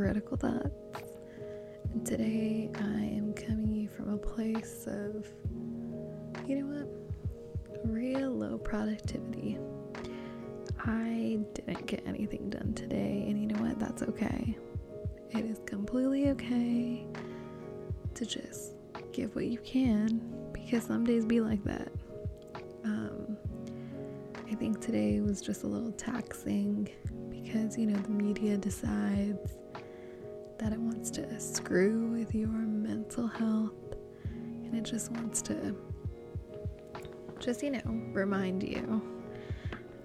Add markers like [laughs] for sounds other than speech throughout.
A Kritical Thoughts. And today I am coming you from a place of, you know what, real low productivity. I didn't get anything done today, and you know what, that's okay. It is completely okay to just give what you can because some days be like that. Um, I think today was just a little taxing because, you know, the media decides that it wants to screw with your mental health and it just wants to just, you know, remind you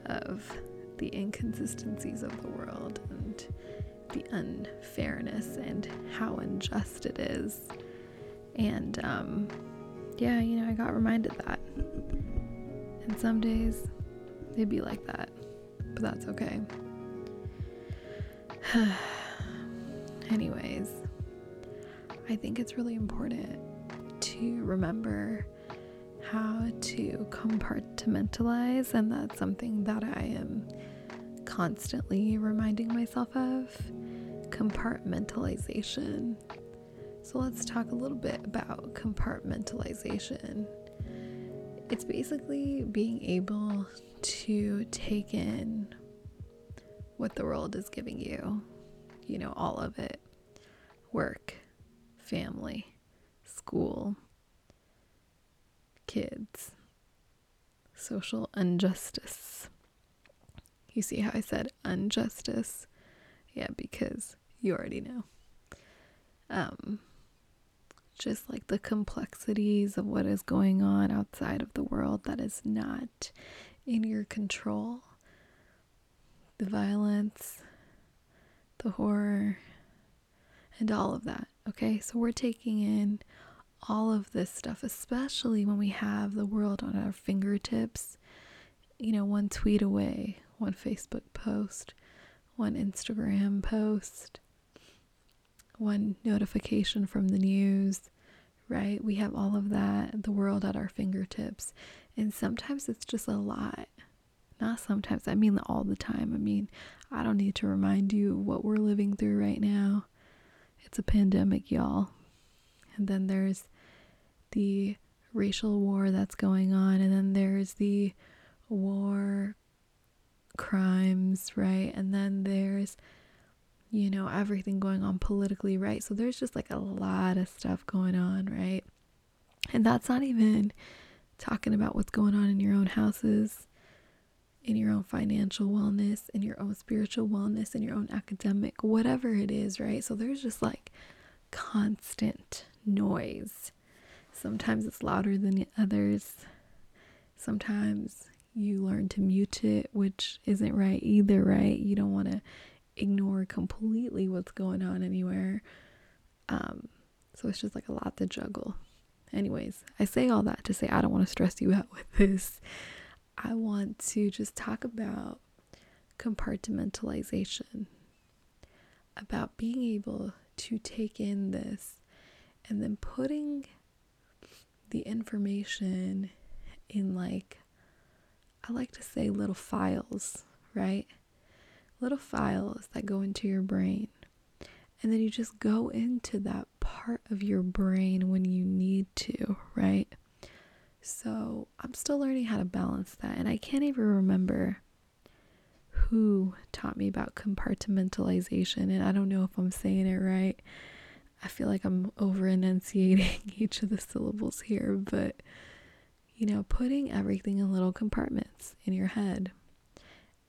of the inconsistencies of the world and the unfairness and how unjust it is. And um, yeah, you know, I got reminded that. And some days they'd be like that, but that's okay. [sighs] [sighs] Anyways, I think it's really important to remember how to compartmentalize, and that's something that I am constantly reminding myself of compartmentalization. So, let's talk a little bit about compartmentalization. It's basically being able to take in what the world is giving you, you know, all of it work, family, school, kids, social injustice. You see how I said injustice? Yeah, because you already know. Um, just like the complexities of what is going on outside of the world that is not in your control the violence, the horror, and all of that. Okay, so we're taking in all of this stuff, especially when we have the world on our fingertips. You know, one tweet away, one Facebook post, one Instagram post, one notification from the news, right? We have all of that, the world at our fingertips. And sometimes it's just a lot. Not sometimes, I mean all the time. I mean, I don't need to remind you what we're living through right now. It's a pandemic, y'all. And then there's the racial war that's going on, and then there's the war crimes, right? And then there's, you know, everything going on politically, right? So there's just like a lot of stuff going on, right? And that's not even talking about what's going on in your own houses own financial wellness, and your own spiritual wellness, and your own academic, whatever it is, right? So there's just like constant noise. Sometimes it's louder than the others. Sometimes you learn to mute it, which isn't right either, right? You don't want to ignore completely what's going on anywhere. Um, so it's just like a lot to juggle. Anyways, I say all that to say I don't want to stress you out with this. I want to just talk about compartmentalization, about being able to take in this and then putting the information in, like, I like to say little files, right? Little files that go into your brain. And then you just go into that part of your brain when you need to, right? So I'm still learning how to balance that. And I can't even remember who taught me about compartmentalization. And I don't know if I'm saying it right. I feel like I'm over enunciating [laughs] each of the syllables here, but you know, putting everything in little compartments in your head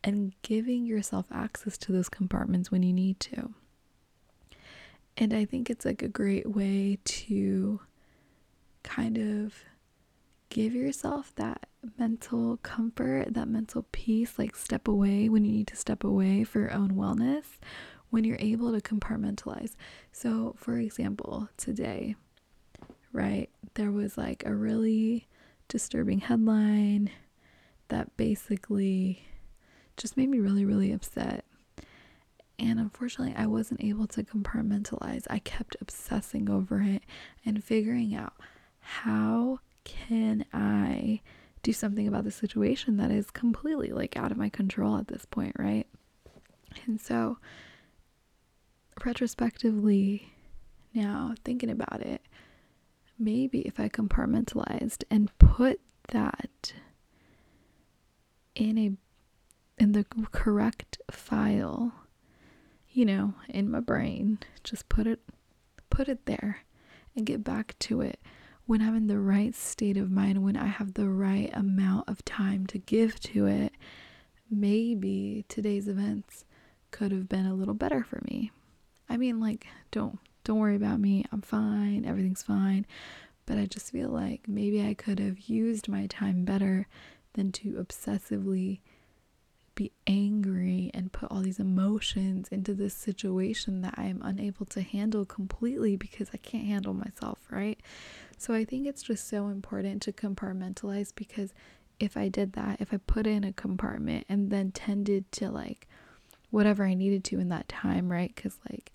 and giving yourself access to those compartments when you need to. And I think it's like a great way to kind of give yourself that mental comfort, that mental peace, like step away when you need to step away for your own wellness, when you're able to compartmentalize. So, for example, today, right, there was like a really disturbing headline that basically just made me really, really upset. And unfortunately, I wasn't able to compartmentalize. I kept obsessing over it and figuring out how can I do something about the situation that is completely like out of my control at this point, right? And so retrospectively, now thinking about it, maybe if I compartmentalized and put that in a in the correct file, you know, in my brain, just put it put it there and get back to it when I'm in the right state of mind, when I have the right amount of time to give to it, maybe today's events could have been a little better for me. I mean, like, don't don't worry about me. I'm fine. Everything's fine. But I just feel like maybe I could have used my time better than to obsessively be angry and put all these emotions into this situation that I am unable to handle completely because I can't handle myself, right? So I think it's just so important to compartmentalize because if I did that, if I put in a compartment and then tended to like whatever I needed to in that time, right? Because like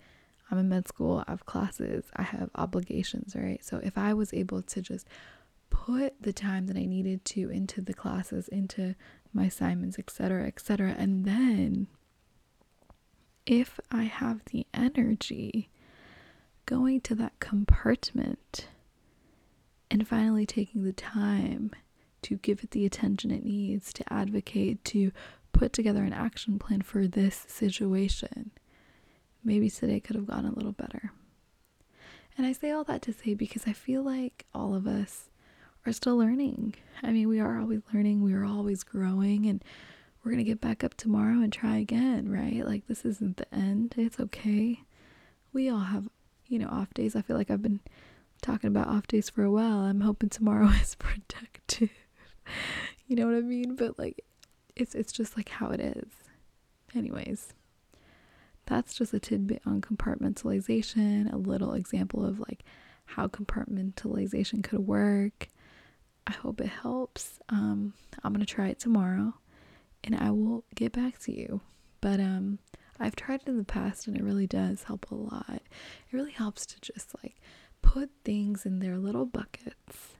I'm in med school, I have classes, I have obligations, right? So if I was able to just put the time that I needed to into the classes, into my assignments, etc., etc., and then if I have the energy going to that compartment and finally taking the time to give it the attention it needs, to advocate, to put together an action plan for this situation maybe today could have gone a little better. And I say all that to say because I feel like all of us are still learning. I mean, we are always learning, we are always growing, and we're going to get back up tomorrow and try again, right? Like, this isn't the end. It's okay. We all have, you know, off days. I feel like I've been talking about off days for a while. I'm hoping tomorrow [laughs] is productive. you know what I mean? But like it's it's just like how it is. Anyways, that's just a tidbit on compartmentalization, a little example of like how compartmentalization could work. I hope it helps. Um, I'm gonna try it tomorrow, and I will get back to you. But um, I've tried it in the past, and it really does help a lot. It really helps to just like put things in their little buckets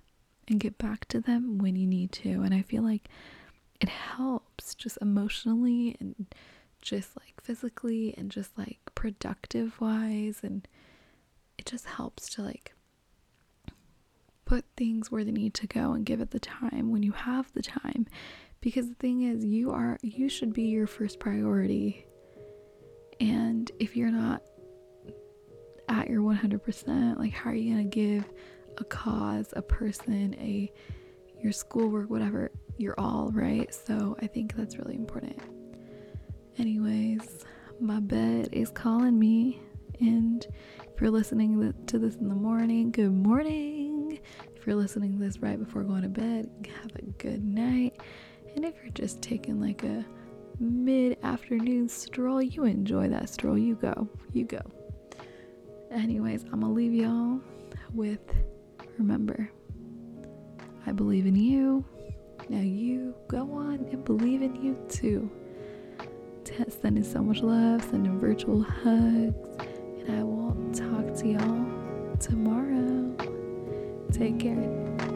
and get back to them when you need to. And I feel like it helps just emotionally and just like physically and just like productive wise and it just helps to like put things where they need to go and give it the time when you have the time. Because the thing is you are you should be your first priority. And if you're not at your 100% like how are you going to give a cause a person a your schoolwork whatever your all right? So i think that's really important. Anyways, my bed is calling me, and if you're listening to this in the morning, good morning. If you're listening to this right before going to bed, have a good night. And if you're just taking like a mid afternoon stroll, you enjoy that stroll. You go, you go. Anyways, I'm gonna leave y'all with remember, I believe in you. Now you go on and believe in you too sending so much love, sending virtual hugs, and I will talk to y'all tomorrow. Take care.